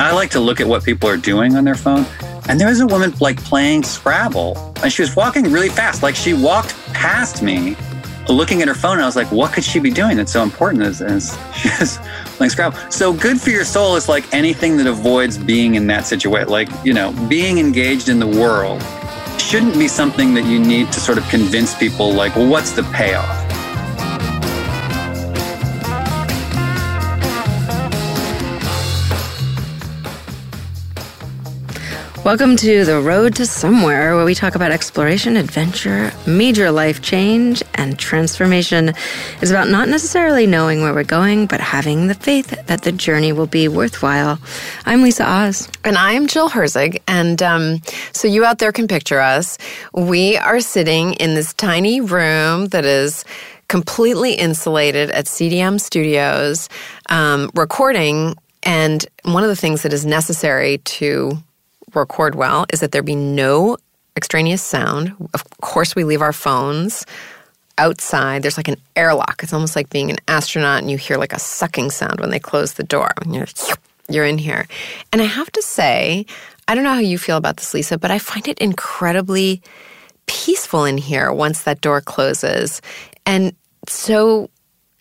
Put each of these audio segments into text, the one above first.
I like to look at what people are doing on their phone. And there was a woman like playing Scrabble, and she was walking really fast. Like she walked past me, looking at her phone. And I was like, what could she be doing that's so important as, she was playing Scrabble? So good for your soul is like anything that avoids being in that situation. Like, you know, being engaged in the world shouldn't be something that you need to sort of convince people, like, well, what's the payoff? Welcome to The Road to Somewhere, where we talk about exploration, adventure, major life change, and transformation. It's about not necessarily knowing where we're going, but having the faith that the journey will be worthwhile. I'm Lisa Oz. And I'm Jill Herzig. And um, so you out there can picture us. We are sitting in this tiny room that is completely insulated at CDM Studios, um, recording. And one of the things that is necessary to record well is that there be no extraneous sound. Of course, we leave our phones outside. There's like an airlock. It's almost like being an astronaut and you hear like a sucking sound when they close the door. You're, you're in here. And I have to say, I don't know how you feel about this, Lisa, but I find it incredibly peaceful in here once that door closes. And so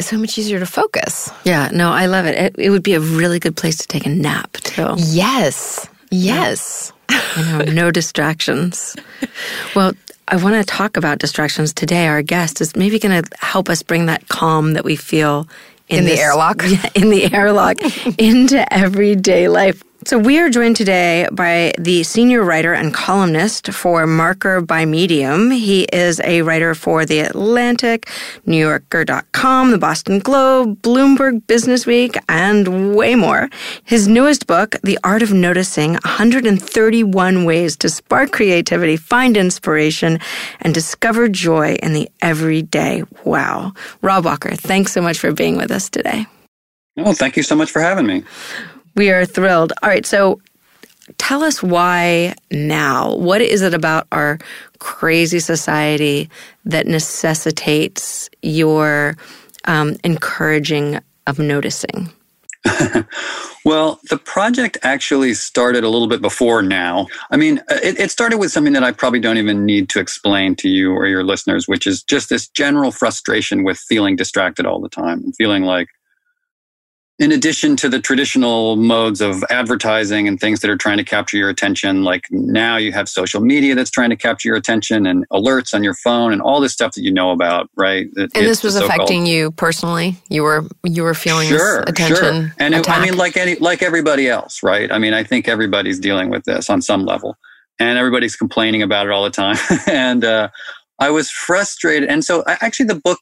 so much easier to focus. Yeah, no, I love it. it. It would be a really good place to take a nap, too. Yes. Yes. you know, no distractions. Well, I want to talk about distractions today. Our guest is maybe going to help us bring that calm that we feel in, in this, the airlock. in the airlock into everyday life. So, we are joined today by the senior writer and columnist for Marker by Medium. He is a writer for The Atlantic, NewYorker.com, The Boston Globe, Bloomberg Business Week, and way more. His newest book, The Art of Noticing 131 Ways to Spark Creativity, Find Inspiration, and Discover Joy in the Everyday. Wow. Rob Walker, thanks so much for being with us today. Oh, thank you so much for having me. We are thrilled. All right, so tell us why now. What is it about our crazy society that necessitates your um, encouraging of noticing? well, the project actually started a little bit before now. I mean, it, it, started with something that I probably don't even need to explain to you or your listeners, which is just this general frustration with feeling distracted all the time and feeling like in addition to the traditional modes of advertising and things that are trying to capture your attention, like now you have social media that's trying to capture your attention and alerts on your phone and all this stuff that you know about, right? It, and this was affecting you personally. You were you were feeling sure, this attention. Sure. And it, I mean, like any like everybody else, right? I mean, I think everybody's dealing with this on some level, and everybody's complaining about it all the time. and uh, I was frustrated, and so actually, the book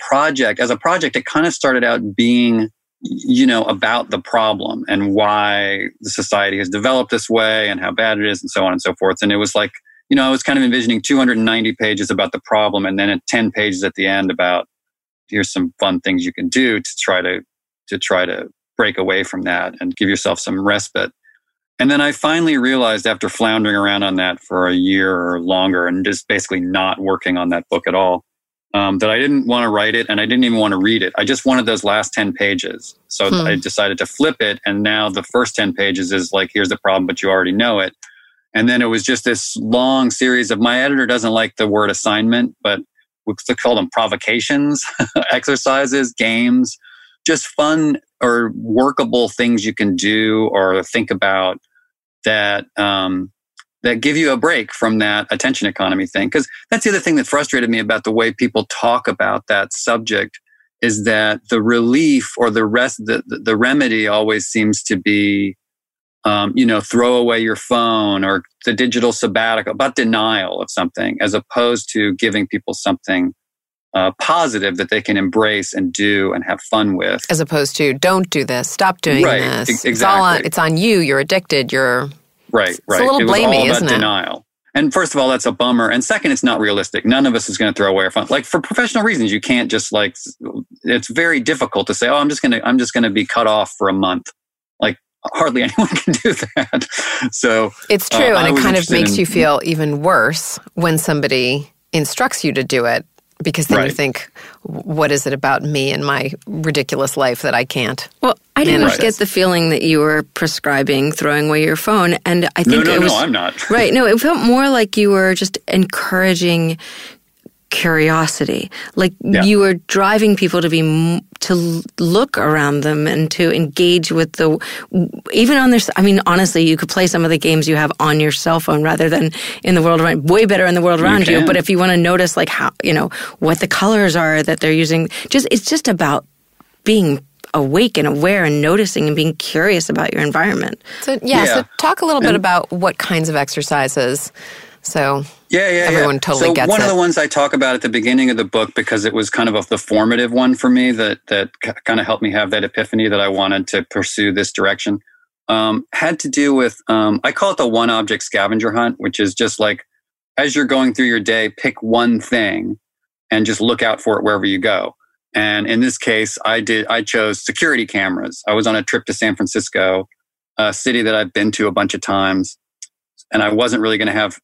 project as a project, it kind of started out being you know, about the problem and why the society has developed this way and how bad it is and so on and so forth. And it was like, you know, I was kind of envisioning 290 pages about the problem and then 10 pages at the end about here's some fun things you can do to try to to try to break away from that and give yourself some respite. And then I finally realized after floundering around on that for a year or longer and just basically not working on that book at all, um, that I didn't want to write it and I didn't even want to read it. I just wanted those last 10 pages. So hmm. I decided to flip it. And now the first 10 pages is like, here's the problem, but you already know it. And then it was just this long series of my editor doesn't like the word assignment, but we call them provocations, exercises, games, just fun or workable things you can do or think about that um, that give you a break from that attention economy thing. Because that's the other thing that frustrated me about the way people talk about that subject is that the relief or the rest, the, the remedy always seems to be, um, you know, throw away your phone or the digital sabbatical, about denial of something, as opposed to giving people something uh, positive that they can embrace and do and have fun with. As opposed to don't do this, stop doing right, this. Exactly. It's, all on, it's on you. You're addicted. You're right. Right. It's a little it was all about isn't denial. And first of all, that's a bummer. And second, it's not realistic. None of us is going to throw away our phone. Like for professional reasons, you can't just like. It's very difficult to say, "Oh, I'm just going to I'm just going to be cut off for a month." Like hardly anyone can do that. So it's true, uh, and it kind of makes in, you feel even worse when somebody instructs you to do it because then right. you think, what is it about me and my ridiculous life that I can't? Well, I didn't right. get the feeling that you were prescribing throwing away your phone, and I think no, no, it was no, I'm not. right. No, it felt more like you were just encouraging curiosity. Like yeah. you are driving people to be to look around them and to engage with the even on their i mean honestly you could play some of the games you have on your cell phone rather than in the world around way better in the world around you, you but if you want to notice like how you know what the colors are that they're using just it's just about being awake and aware and noticing and being curious about your environment. So yeah, yeah. so talk a little and, bit about what kinds of exercises. So yeah, yeah, everyone yeah. totally so gets one it. of the ones I talk about at the beginning of the book because it was kind of a, the formative one for me that that kind of helped me have that epiphany that I wanted to pursue this direction. Um, had to do with um, I call it the one object scavenger hunt, which is just like as you're going through your day, pick one thing and just look out for it wherever you go. And in this case, I did I chose security cameras. I was on a trip to San Francisco, a city that I've been to a bunch of times, and I wasn't really going to have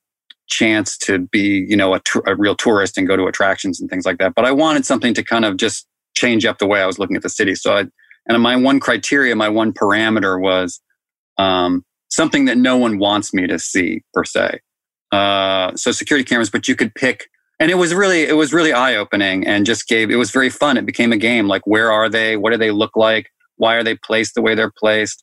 chance to be, you know, a, a real tourist and go to attractions and things like that. But I wanted something to kind of just change up the way I was looking at the city. So I, and my one criteria, my one parameter was um, something that no one wants me to see per se. Uh, so security cameras, but you could pick, and it was really, it was really eye opening and just gave, it was very fun. It became a game. Like, where are they? What do they look like? Why are they placed the way they're placed?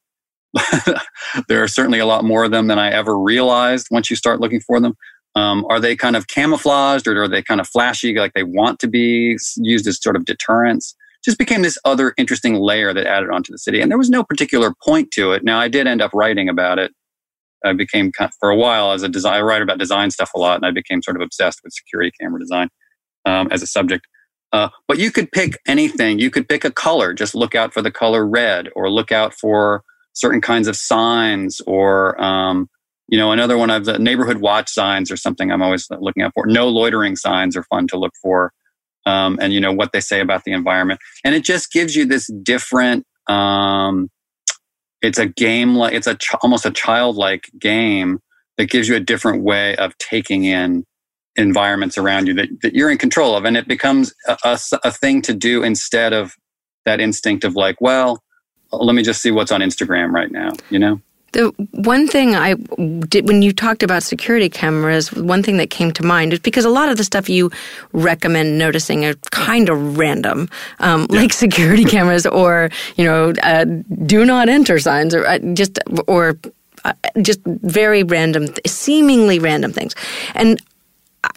there are certainly a lot more of them than I ever realized once you start looking for them. Um, are they kind of camouflaged or are they kind of flashy, like they want to be used as sort of deterrence? Just became this other interesting layer that added onto the city. And there was no particular point to it. Now, I did end up writing about it. I became, kind of, for a while, as a design, I write about design stuff a lot, and I became sort of obsessed with security camera design um, as a subject. Uh, but you could pick anything. You could pick a color. Just look out for the color red, or look out for certain kinds of signs or um, you know another one of the neighborhood watch signs or something i'm always looking out for. No loitering signs are fun to look for um, and you know what they say about the environment. And it just gives you this different um, it's a game like it's a ch- almost a childlike game that gives you a different way of taking in environments around you that, that you're in control of. And it becomes a, a, a thing to do instead of that instinct of like well let me just see what's on Instagram right now, you know? The one thing I did when you talked about security cameras, one thing that came to mind is because a lot of the stuff you recommend noticing are kind of random, um, yeah. like security cameras or you know, uh, do not enter signs or uh, just or uh, just very random, seemingly random things. And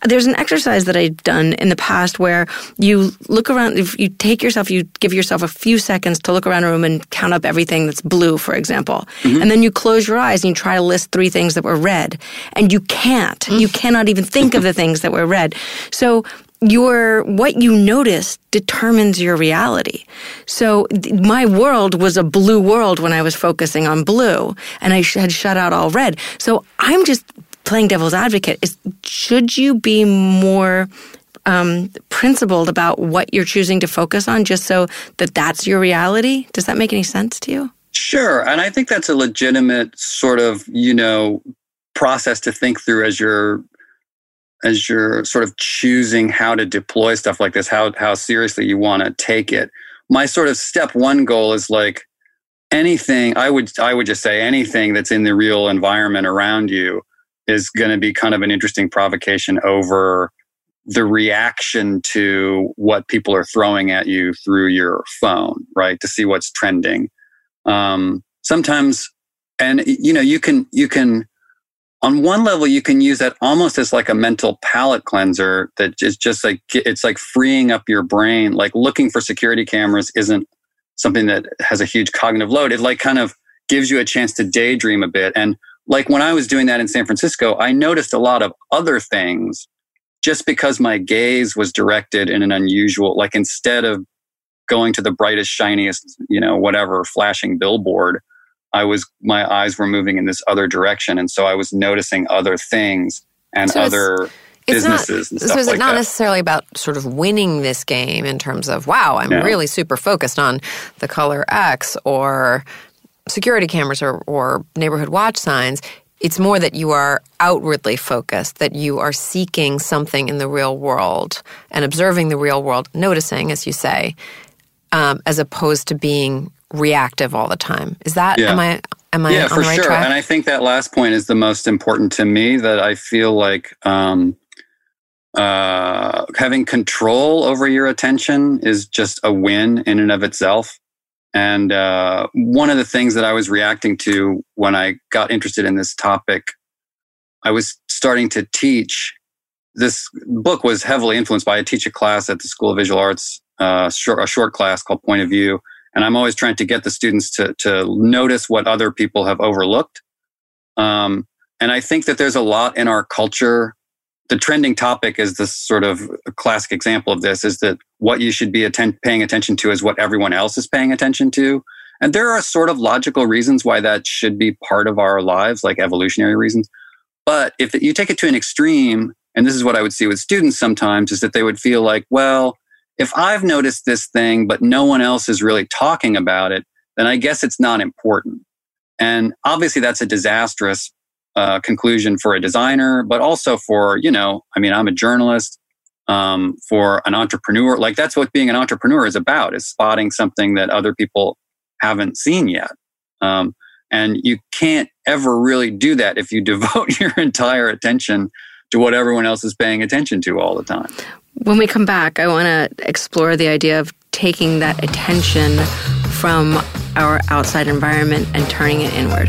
there's an exercise that I've done in the past where you look around, if you take yourself, you give yourself a few seconds to look around a room and count up everything that's blue, for example. Mm-hmm. And then you close your eyes and you try to list three things that were red. And you can't. Mm-hmm. You cannot even think of the things that were red. So your what you notice determines your reality. So th- my world was a blue world when I was focusing on blue and I sh- had shut out all red. So I'm just playing devil's advocate is should you be more um, principled about what you're choosing to focus on, just so that that's your reality. Does that make any sense to you? Sure, and I think that's a legitimate sort of you know process to think through as you're as you're sort of choosing how to deploy stuff like this, how how seriously you want to take it. My sort of step one goal is like anything I would I would just say anything that's in the real environment around you is going to be kind of an interesting provocation over the reaction to what people are throwing at you through your phone, right? To see what's trending. Um, sometimes, and you know, you can you can on one level you can use that almost as like a mental palate cleanser that is just like it's like freeing up your brain like looking for security cameras isn't something that has a huge cognitive load it like kind of gives you a chance to daydream a bit and like when i was doing that in san francisco i noticed a lot of other things just because my gaze was directed in an unusual like instead of going to the brightest shiniest you know whatever flashing billboard I was my eyes were moving in this other direction, and so I was noticing other things and so other businesses. Not, so is like not that. necessarily about sort of winning this game in terms of wow, I'm yeah. really super focused on the color X or security cameras or, or neighborhood watch signs. It's more that you are outwardly focused, that you are seeking something in the real world and observing the real world, noticing, as you say, um, as opposed to being reactive all the time. Is that yeah. am I am I yeah, on for the right sure. track? And I think that last point is the most important to me. That I feel like um, uh, having control over your attention is just a win in and of itself. And uh, one of the things that I was reacting to when I got interested in this topic, I was starting to teach. This book was heavily influenced by I teach a class at the School of Visual Arts, uh, short, a short class called Point of View and I'm always trying to get the students to, to notice what other people have overlooked. Um, and I think that there's a lot in our culture. The trending topic is this sort of classic example of this is that what you should be atten- paying attention to is what everyone else is paying attention to. And there are sort of logical reasons why that should be part of our lives, like evolutionary reasons. But if you take it to an extreme, and this is what I would see with students sometimes, is that they would feel like, well, if I've noticed this thing, but no one else is really talking about it, then I guess it's not important. And obviously, that's a disastrous uh, conclusion for a designer, but also for, you know, I mean, I'm a journalist, um, for an entrepreneur. Like, that's what being an entrepreneur is about, is spotting something that other people haven't seen yet. Um, and you can't ever really do that if you devote your entire attention to what everyone else is paying attention to all the time. When we come back, I want to explore the idea of taking that attention from our outside environment and turning it inward.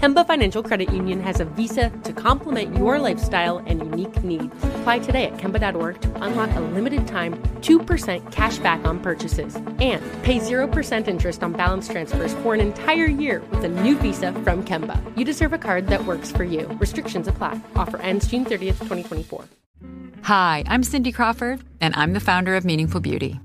Kemba Financial Credit Union has a visa to complement your lifestyle and unique needs. Apply today at Kemba.org to unlock a limited time 2% cash back on purchases and pay 0% interest on balance transfers for an entire year with a new visa from Kemba. You deserve a card that works for you. Restrictions apply. Offer ends June 30th, 2024. Hi, I'm Cindy Crawford, and I'm the founder of Meaningful Beauty.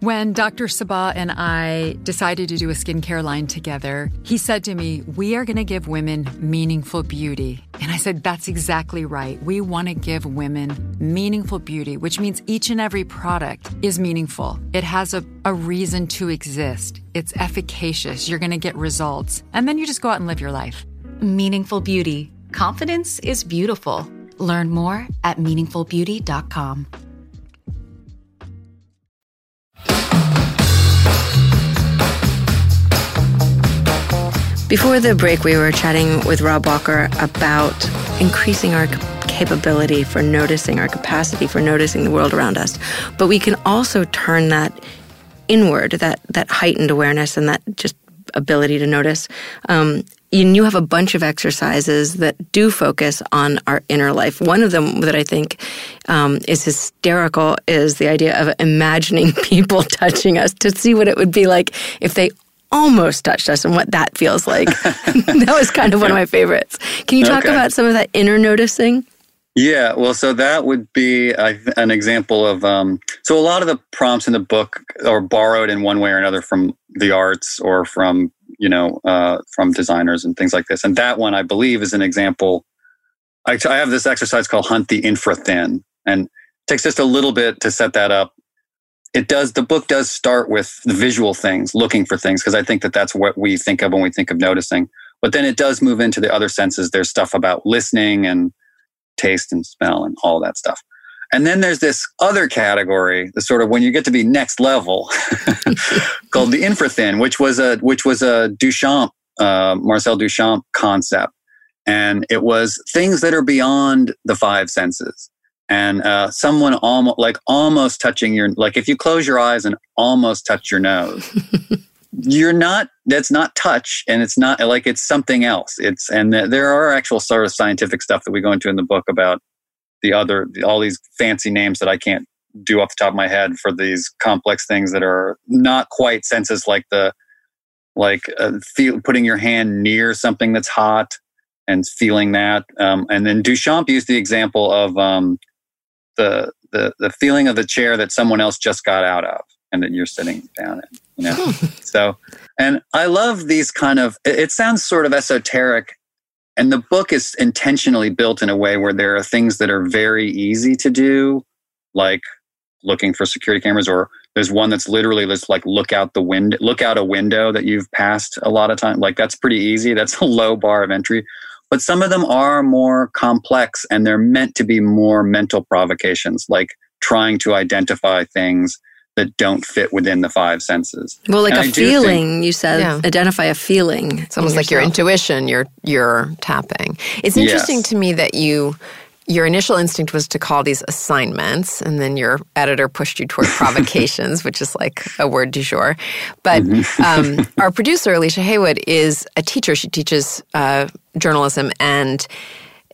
When Dr. Sebagh and I decided to do a skincare line together, he said to me, We are going to give women meaningful beauty. And I said, That's exactly right. We want to give women meaningful beauty, which means each and every product is meaningful. It has a, a reason to exist, it's efficacious. You're going to get results. And then you just go out and live your life. Meaningful beauty. Confidence is beautiful. Learn more at meaningfulbeauty.com. Before the break, we were chatting with Rob Walker about increasing our capability for noticing, our capacity for noticing the world around us. But we can also turn that inward, that that heightened awareness and that just ability to notice. Um, and you have a bunch of exercises that do focus on our inner life. One of them that I think um, is hysterical is the idea of imagining people touching us to see what it would be like if they almost touched us and what that feels like. that was kind of one of my favorites. Can you talk okay. about some of that inner noticing? Yeah, well, so that would be uh, an example of. Um, so a lot of the prompts in the book are borrowed in one way or another from the arts or from you know uh, from designers and things like this. And that one, I believe, is an example. I, I have this exercise called Hunt the Infra Thin, and it takes just a little bit to set that up it does the book does start with the visual things looking for things because i think that that's what we think of when we think of noticing. But then it does move into the other senses. There's stuff about listening and taste and smell and all that stuff. And then there's this other category the sort of when you get to be next level called the infrathin which was a which was a duchamp uh, marcel duchamp concept. And it was things that are beyond the five senses and uh, someone almost like almost touching your like if you close your eyes and almost touch your nose you're not that's not touch and it's not like it's something else. It's and there are actual sort of scientific stuff that we go into in the book about the other all these fancy names that i can't do off the top of my head for these complex things that are not quite senses like the like uh, feel, putting your hand near something that's hot and feeling that um, and then duchamp used the example of um, the the the feeling of the chair that someone else just got out of and that you're sitting down in you know hmm. so and i love these kind of it, it sounds sort of esoteric and the book is intentionally built in a way where there are things that are very easy to do like looking for security cameras or there's one that's literally just like look out the window look out a window that you've passed a lot of time like that's pretty easy that's a low bar of entry but some of them are more complex and they're meant to be more mental provocations, like trying to identify things that don't fit within the five senses. Well, like and a I feeling, think, you said, yeah. identify a feeling. It's almost like your intuition, you're, you're tapping. It's interesting yes. to me that you your initial instinct was to call these assignments, and then your editor pushed you toward provocations, which is like a word du jour. But mm-hmm. um, our producer, Alicia Haywood, is a teacher. She teaches uh, journalism and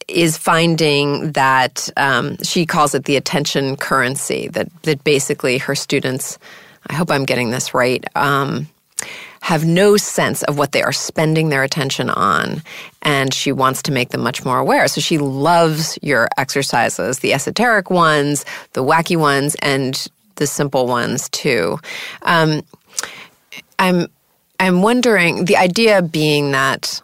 is finding that um, she calls it the attention currency, that, that basically her students, I hope I'm getting this right, um, have no sense of what they are spending their attention on. And she wants to make them much more aware. So she loves your exercises, the esoteric ones, the wacky ones, and the simple ones too. Um, I'm I'm wondering the idea being that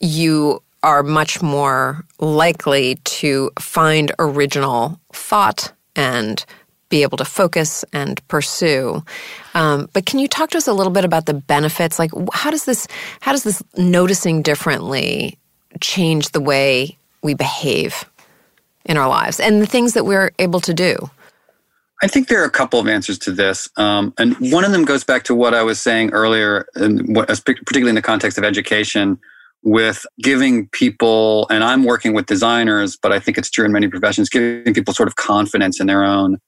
you are much more likely to find original thought and be able to focus and pursue. Um, but can you talk to us a little bit about the benefits? Like, how does this how does this noticing differently change the way we behave in our lives and the things that we're able to do? I think there are a couple of answers to this, um, and one of them goes back to what I was saying earlier, what, particularly in the context of education, with giving people, and I'm working with designers, but I think it's true in many professions, giving people sort of confidence in their own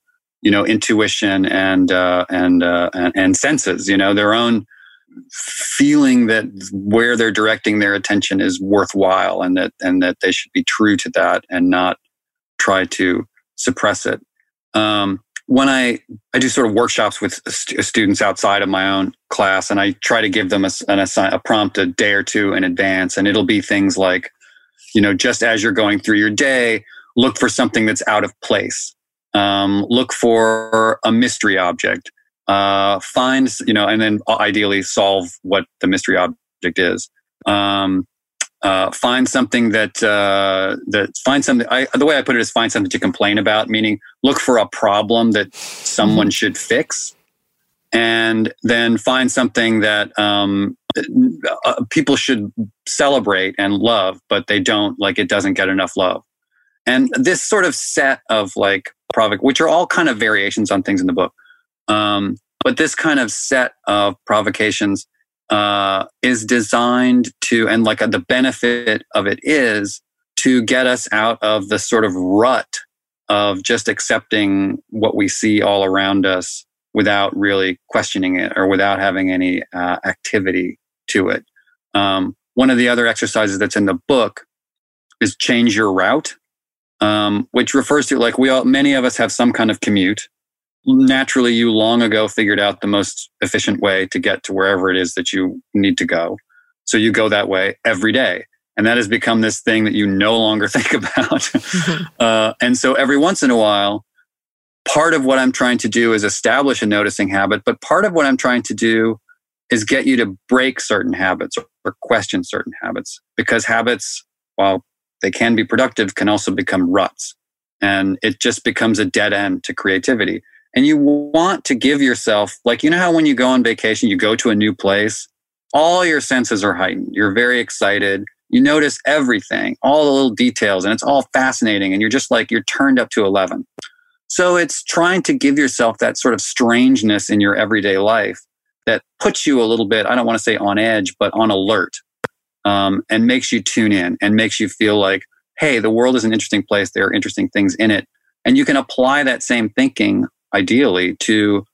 you know intuition and uh, and, uh, and and senses you know their own feeling that where they're directing their attention is worthwhile and that and that they should be true to that and not try to suppress it. Um, when I, I do sort of workshops with st- students outside of my own class and I try to give them a, an a prompt a day or two in advance and it'll be things like, you know, just as you're going through your day, look for something that's out of place um, look for a mystery object. uh, find you know, and then ideally solve what the mystery object is. Um, uh, find something that uh, that find something. I, the way I put it is find something to complain about, meaning look for a problem that someone mm-hmm. should fix, and then find something that um, uh, people should celebrate and love, but they don't like it doesn't get enough love. And this sort of set of like provoc, which are all kind of variations on things in the book, um, but this kind of set of provocations uh, is designed to, and like the benefit of it is to get us out of the sort of rut of just accepting what we see all around us without really questioning it or without having any uh, activity to it. Um, one of the other exercises that's in the book is change your route, um, which refers to like we all, many of us have some kind of commute naturally you long ago figured out the most efficient way to get to wherever it is that you need to go. So you go that way every day. And that has become this thing that you no longer think about. Mm-hmm. Uh, and so every once in a while, part of what I'm trying to do is establish a noticing habit, but part of what I'm trying to do is get you to break certain habits or, or question certain habits because habits, while they can be productive, can also become ruts. And it just becomes a dead end to creativity. And you want to give yourself like you know how when you go on vacation you go to a new place all your senses are heightened. You're very excited. You notice everything all the little details and it's all fascinating and you're just like you're turned up to 11 so it's trying to give yourself that sort of strangeness in your everyday life that puts you a little bit i don't want to say on edge but on alert um, and makes you tune in and makes you feel like hey the world is an interesting place. There are interesting things in it. And you can apply that same thinking ideally to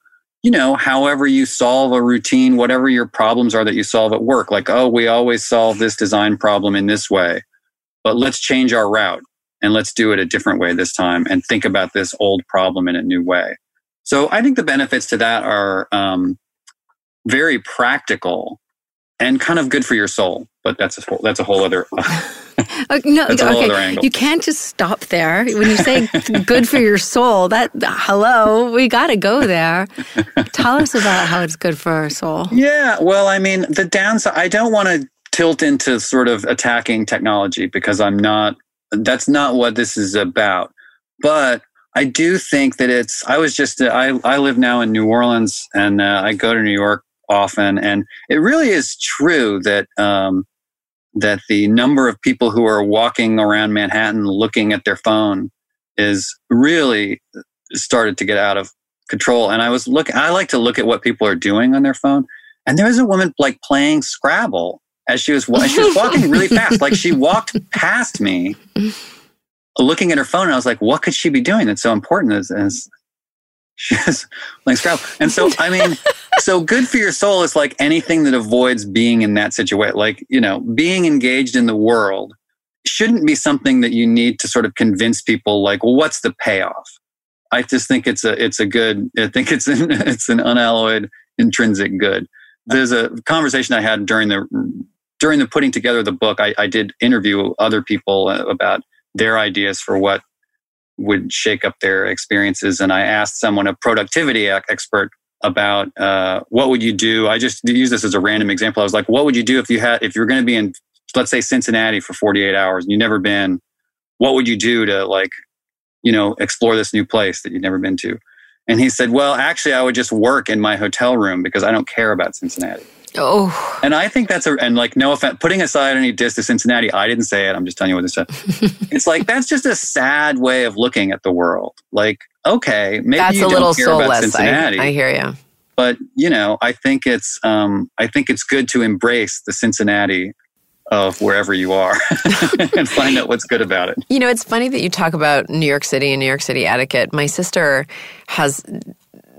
you know however you solve a routine whatever your problems are that you solve at work. Like oh we always solve this design problem in this way but let's change our route and let's do it a different way this time and think about this old problem in a new way. So i think the benefits to that are um, very practical and kind of good for your soul but that's a whole, that's a whole other Uh, no, okay. You can't just stop there. When you say good for your soul, that hello, we got to go there. Tell us about how it's good for our soul. Yeah, well, I mean, the downside. I don't want to tilt into sort of attacking technology because I'm not. That's not what this is about. But I do think that it's. I was just. I I live now in New Orleans, and uh, I go to New York often, and it really is true that. Um, that the number of people who are walking around Manhattan looking at their phone is really started to get out of control. And I was looking, I like to look at what people are doing on their phone. And there was a woman like playing Scrabble as she was, she was walking really fast. Like she walked past me looking at her phone. And I was like, what could she be doing that's so important as, as she was playing Scrabble. And so, I mean, so good for your soul is like anything that avoids being in that situation. Like, you know, being engaged in the world shouldn't be something that you need to sort of convince people like, well, what's the payoff? I just think it's a, it's a good, I think it's an, it's an unalloyed intrinsic good. There's a conversation I had during the, during the putting together of the book. I, I did interview other people uh, about their ideas for what would shake up their experiences. And I asked someone, a productivity expert, about uh, what would you do. I just use this as a random example. I was like, what would you do if you had if you're going to be in, let's say Cincinnati for 48 hours and you've never been? What would you do to like, you know, explore this new place that you've never been to? And he said, well, actually, I would just work in my hotel room because I don't care about Cincinnati. Oh. And I think that's a, and like, no offense, putting aside any diss to Cincinnati, I didn't say it. I'm just telling you what they said. it's like, that's just a sad way of looking at the world. Like, okay, maybe that's you a don't little care soulless. about Cincinnati. I, I hear you. But, you know, I think it's, um, I think it's good to embrace the Cincinnati of wherever you are and find out what's good about it. You know, it's funny that you talk about New York City and New York City etiquette. My sister has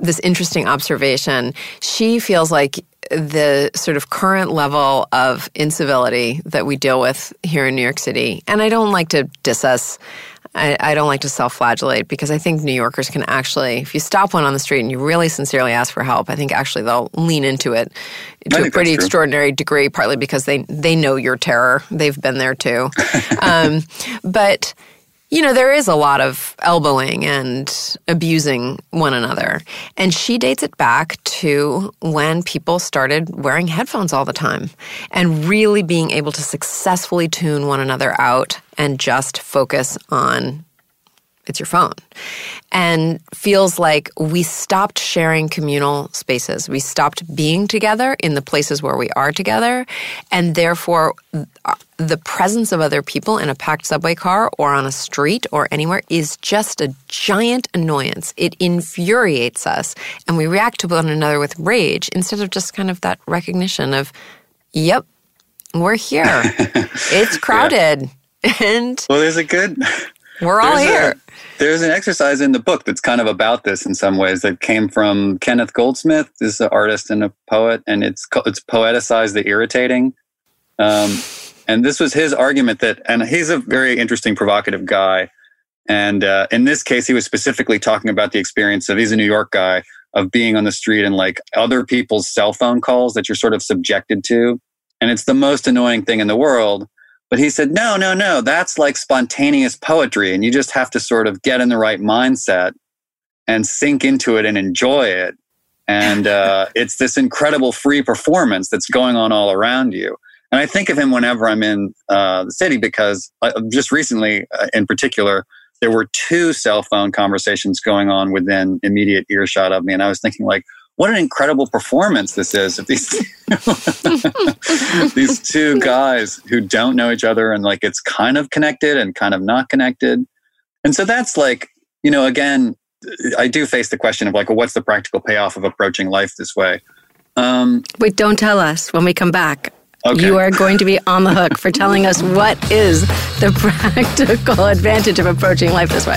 this interesting observation. She feels like the sort of current level of incivility that we deal with here in New York City, and I don't like to diss us. I, I don't like to self flagellate because I think New Yorkers can actually, if you stop one on the street and you really sincerely ask for help, I think actually they'll lean into it to a pretty extraordinary degree, partly because they, they know your terror. They've been there too. um, but you know, there is a lot of elbowing and abusing one another. And she dates it back to when people started wearing headphones all the time and really being able to successfully tune one another out and just focus on it's your phone. And feels like we stopped sharing communal spaces. We stopped being together in the places where we are together. And therefore, uh, the presence of other people in a packed subway car or on a street or anywhere is just a giant annoyance. It infuriates us. And we react to one another with rage instead of just kind of that recognition of, yep, we're here. it's crowded. Yeah. And well, there's a good we're all here. A, there's an exercise in the book that's kind of about this in some ways that came from Kenneth Goldsmith, is an artist and a poet, and it's it's poeticized the irritating. Um, and this was his argument that, and he's a very interesting, provocative guy. And uh, in this case, he was specifically talking about the experience of he's a New York guy of being on the street and like other people's cell phone calls that you're sort of subjected to. And it's the most annoying thing in the world but he said, no, no, no, that's like spontaneous poetry. And you just have to sort of get in the right mindset and sink into it and enjoy it. And uh, it's this incredible free performance that's going on all around you. And I think of him whenever I'm in uh, the city because uh, just recently, uh, in particular, there were two cell phone conversations going on within immediate earshot of me. And I was thinking, like, what an incredible performance this is of these these two guys who don't know each other and like it's kind of connected and kind of not connected and so that's like you know again i do face the question of like well, what's the practical payoff of approaching life this way um, wait don't tell us when we come back Okay. You are going to be on the hook for telling us what is the practical advantage of approaching life this way.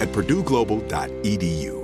at purdueglobal.edu.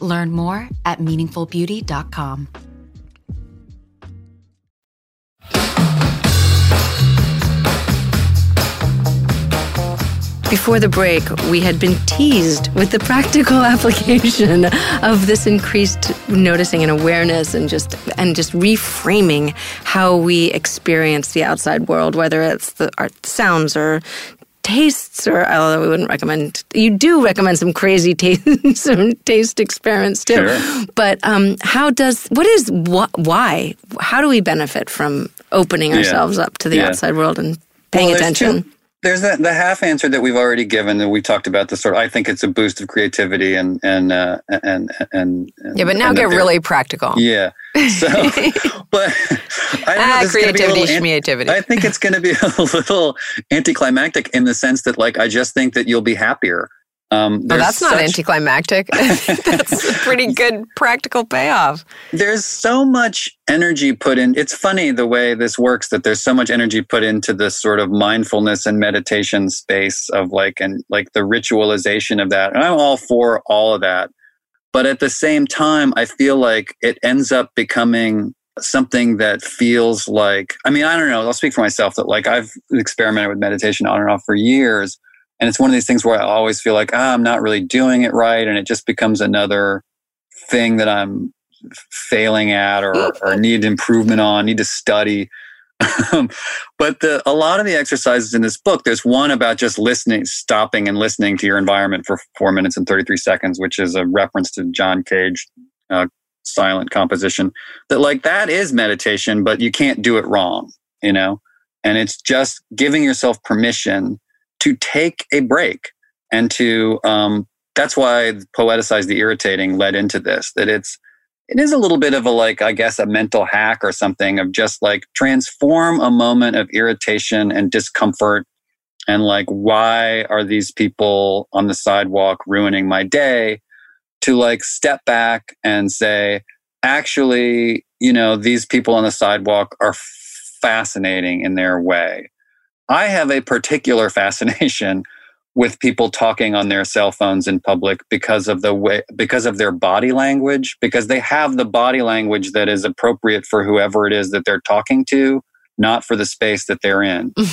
Learn more at meaningfulbeauty.com. Before the break, we had been teased with the practical application of this increased noticing and awareness and just and just reframing how we experience the outside world, whether it's the sounds or tastes or although we wouldn't recommend you do recommend some crazy taste some taste experiments too sure. but um, how does what is what why how do we benefit from opening ourselves yeah. up to the yeah. outside world and paying well, attention two, there's the, the half answer that we've already given that we talked about the sort of, I think it's a boost of creativity and and uh, and, and, and yeah, but now get really practical. Yeah. So, but I ah, creativity, creativity. I think it's going to be a little anticlimactic in the sense that, like, I just think that you'll be happier. Um, oh, that's such, not anticlimactic. that's a pretty good practical payoff. There's so much energy put in. It's funny the way this works that there's so much energy put into this sort of mindfulness and meditation space of like and like the ritualization of that. And I'm all for all of that. But at the same time, I feel like it ends up becoming something that feels like I mean, I don't know, I'll speak for myself that like I've experimented with meditation on and off for years and it's one of these things where I always feel like, ah, I'm not really doing it right. And it just becomes another thing that I'm failing at or, or need improvement on, need to study. but the, a lot of the exercises in this book, there's one about just listening, stopping and listening to your environment for four minutes and 33 seconds, which is a reference to John Cage, uh, silent composition. That like that is meditation, but you can't do it wrong, you know? And it's just giving yourself permission to take a break and to um, that's why poeticize the irritating led into this that it's it is a little bit of a like i guess a mental hack or something of just like transform a moment of irritation and discomfort and like why are these people on the sidewalk ruining my day to like step back and say actually you know these people on the sidewalk are fascinating in their way I have a particular fascination with people talking on their cell phones in public because of the way because of their body language because they have the body language that is appropriate for whoever it is that they're talking to not for the space that they're in.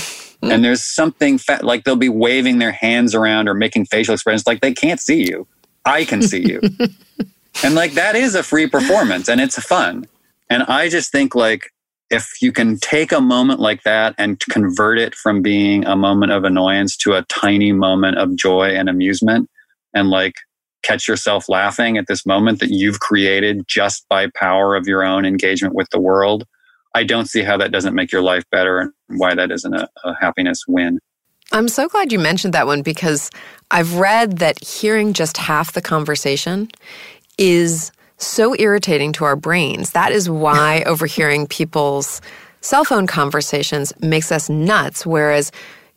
And there's something fa- like they'll be waving their hands around or making facial expressions like they can't see you. I can see you. And like that is a free performance and it's fun. And i just think like if you can take a moment like that and convert it from being a moment of annoyance to a tiny moment of joy and amusement and like catch yourself laughing at this moment that you've created just by power of your own engagement with the world i don't see how that doesn't make your life better and why that isn't a, a happiness win. I'm so glad you mentioned that one because i've read that hearing just half the conversation is so irritating to our brains. That is why overhearing people's cell phone conversations makes us nuts. Whereas,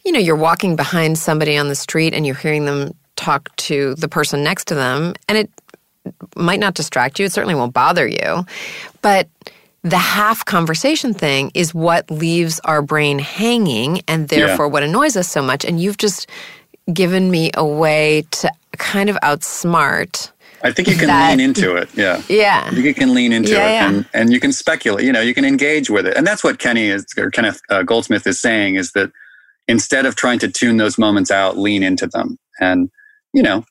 you know, you're walking behind somebody on the street and you're hearing them talk to the person next to them, and it might not distract you. It certainly won't bother you. But the half conversation thing is what leaves our brain hanging and therefore yeah. what annoys us so much. And you've just given me a way to kind of outsmart I think you can that, lean into it. Yeah. Yeah. I think you can lean into yeah, it yeah. and, and you can speculate, you know, you can engage with it. And that's what Kenny is, or Kenneth uh, Goldsmith is saying is that instead of trying to tune those moments out, lean into them. And, you know,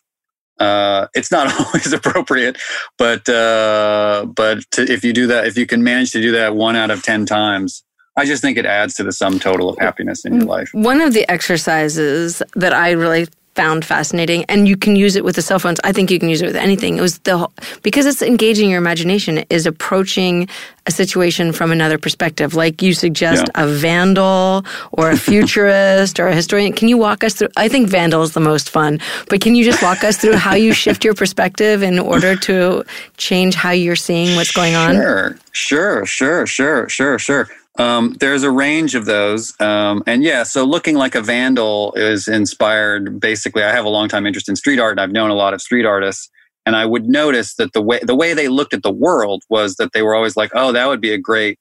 uh, it's not always appropriate, but, uh, but to, if you do that, if you can manage to do that one out of 10 times, I just think it adds to the sum total of happiness in your life. One of the exercises that I really found fascinating and you can use it with the cell phones. I think you can use it with anything. It was the because it's engaging your imagination is approaching a situation from another perspective. Like you suggest yeah. a vandal or a futurist or a historian. Can you walk us through i think vandal is the most fun but can you just walk us through how you shift your perspective in order to change how you're seeing what's going on? Sure sure sure sure sure sure um, there's a range of those. Um, and yeah, so looking like a vandal is inspired basically. I have a long time interest in street art and I've known a lot of street artists. And I would notice that the way the way they looked at the world was that they were always like, oh, that would be a great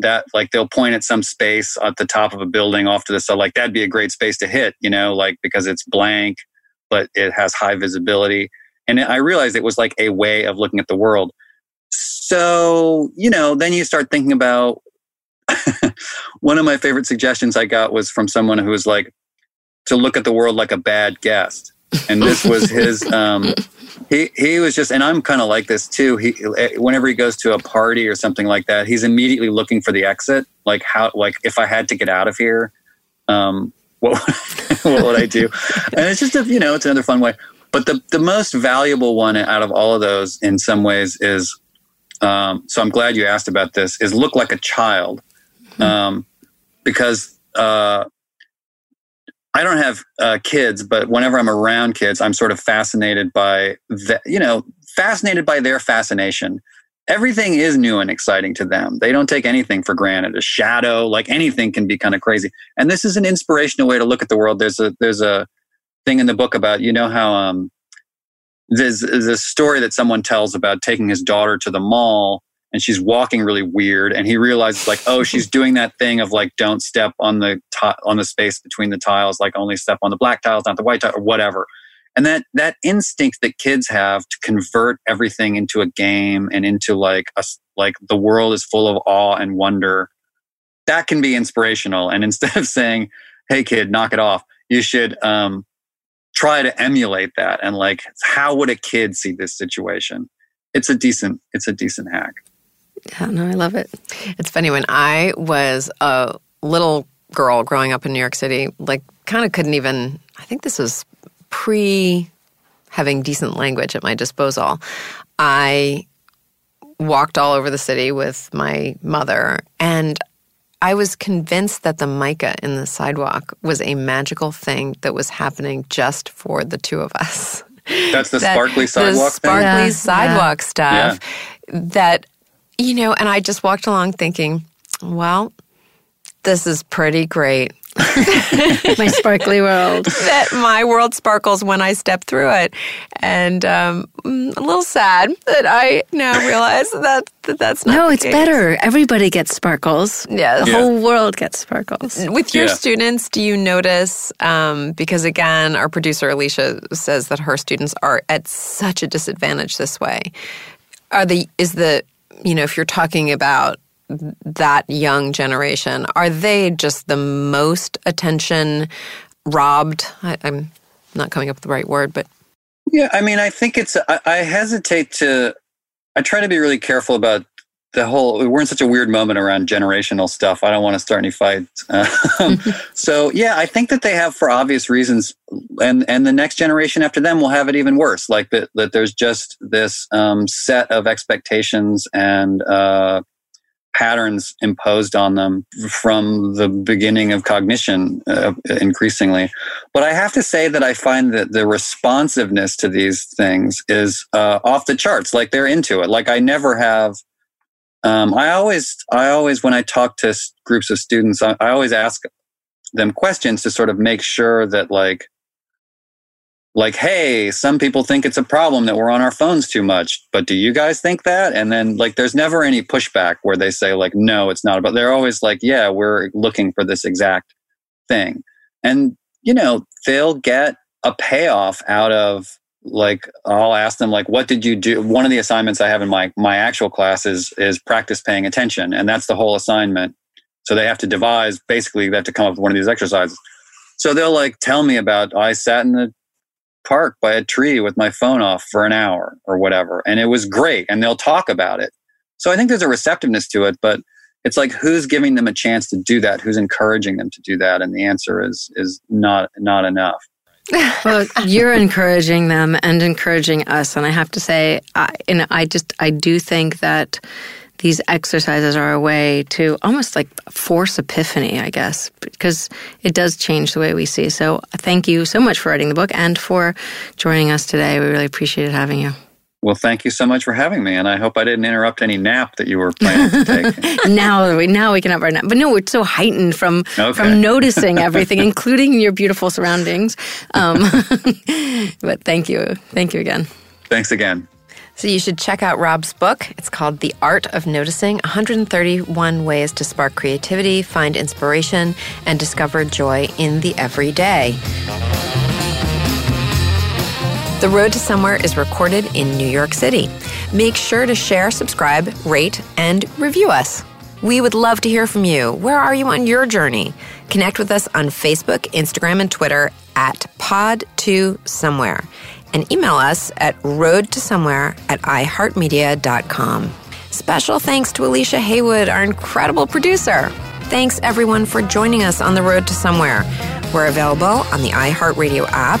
that like they'll point at some space at the top of a building off to the side, like that'd be a great space to hit, you know, like because it's blank, but it has high visibility. And I realized it was like a way of looking at the world. So, you know, then you start thinking about one of my favorite suggestions I got was from someone who was like to look at the world like a bad guest. And this was his um he he was just and I'm kind of like this too. He whenever he goes to a party or something like that, he's immediately looking for the exit. Like how like if I had to get out of here, um what what would I do? And it's just a you know, it's another fun way. But the the most valuable one out of all of those in some ways is um, so I'm glad you asked about this is look like a child um, because uh, I don't have uh, kids, but whenever I'm around kids, I'm sort of fascinated by the, you know, fascinated by their fascination. Everything is new and exciting to them. They don't take anything for granted. A shadow, like anything, can be kind of crazy. And this is an inspirational way to look at the world. There's a there's a thing in the book about you know how um, there's, a story that someone tells about taking his daughter to the mall and she's walking really weird and he realizes like oh she's doing that thing of like don't step on the t- on the space between the tiles like only step on the black tiles not the white tile or whatever. And that that instinct that kids have to convert everything into a game and into like a like the world is full of awe and wonder that can be inspirational. And instead of saying hey kid knock it off you should um, try to emulate that and like how would a kid see this situation? It's a decent it's a decent hack yeah, no, I love it. It's funny when I was a little girl growing up in New York City, like kind of couldn't even I think this was pre having decent language at my disposal. I walked all over the city with my mother and I was convinced that the mica in the sidewalk was a magical thing that was happening just for the two of us. That's the that, sparkly sidewalk the sparkly yeah. sidewalk yeah. stuff yeah. that you know, and I just walked along thinking, well, this is pretty great. my sparkly world. that my world sparkles when I step through it, and um, mm, a little sad that I now realize that, that that's not. No, it's case. better. Everybody gets sparkles. Yeah, the yeah. whole world gets sparkles. With your yeah. students, do you notice? Um, because again, our producer Alicia says that her students are at such a disadvantage this way. Are the is the you know, if you're talking about that young generation, are they just the most attention robbed? I, am not coming up with the right word, but. Yeah, I mean, I think it's, I, I hesitate to, I try to be really careful about the whole we're in such a weird moment around generational stuff. I don't want to start any fights. Um, so yeah i think that they have for obvious reasons and and the next generation after them will have it even worse. Like that that there's just this um, set of expectations and uh, patterns imposed on them from the beginning of cognition uh, increasingly. But i have to say that i find that the responsiveness to these things is uh, off the charts. Like they're into it. Like i never have um, I always, I always, when I talk to groups of students, I, I always ask them questions to sort of make sure that like, like, hey, some people think it's a problem that we're on our phones too much, but do you guys think that? And then like, there's never any pushback where they say like, no, it's not. But they're always like, yeah, we're looking for this exact thing, and you know, they'll get a payoff out of like I'll ask them like what did you do? One of the assignments I have in my my actual class is is practice paying attention and that's the whole assignment. So they have to devise basically they have to come up with one of these exercises. So they'll like tell me about I sat in the park by a tree with my phone off for an hour or whatever and it was great and they'll talk about it. So I think there's a receptiveness to it but it's like who's giving them a chance to do that? Who's encouraging them to do that? And the answer is is not not enough well, you're encouraging them and encouraging us, and I have to say, I, I just I do think that these exercises are a way to almost like force epiphany, I guess, because it does change the way we see. So, thank you so much for writing the book and for joining us today. We really appreciated having you. Well, thank you so much for having me, and I hope I didn't interrupt any nap that you were planning to take. now, we now we can have our nap, but no, we're so heightened from okay. from noticing everything, including your beautiful surroundings. Um, but thank you, thank you again. Thanks again. So you should check out Rob's book. It's called The Art of Noticing 131 Ways to Spark Creativity, Find Inspiration, and Discover Joy in the Everyday. The Road to Somewhere is recorded in New York City. Make sure to share, subscribe, rate, and review us. We would love to hear from you. Where are you on your journey? Connect with us on Facebook, Instagram, and Twitter at pod2somewhere and email us at roadtosomewhere at iheartmedia.com. Special thanks to Alicia Haywood, our incredible producer. Thanks everyone for joining us on the road to somewhere. We're available on the iHeartRadio app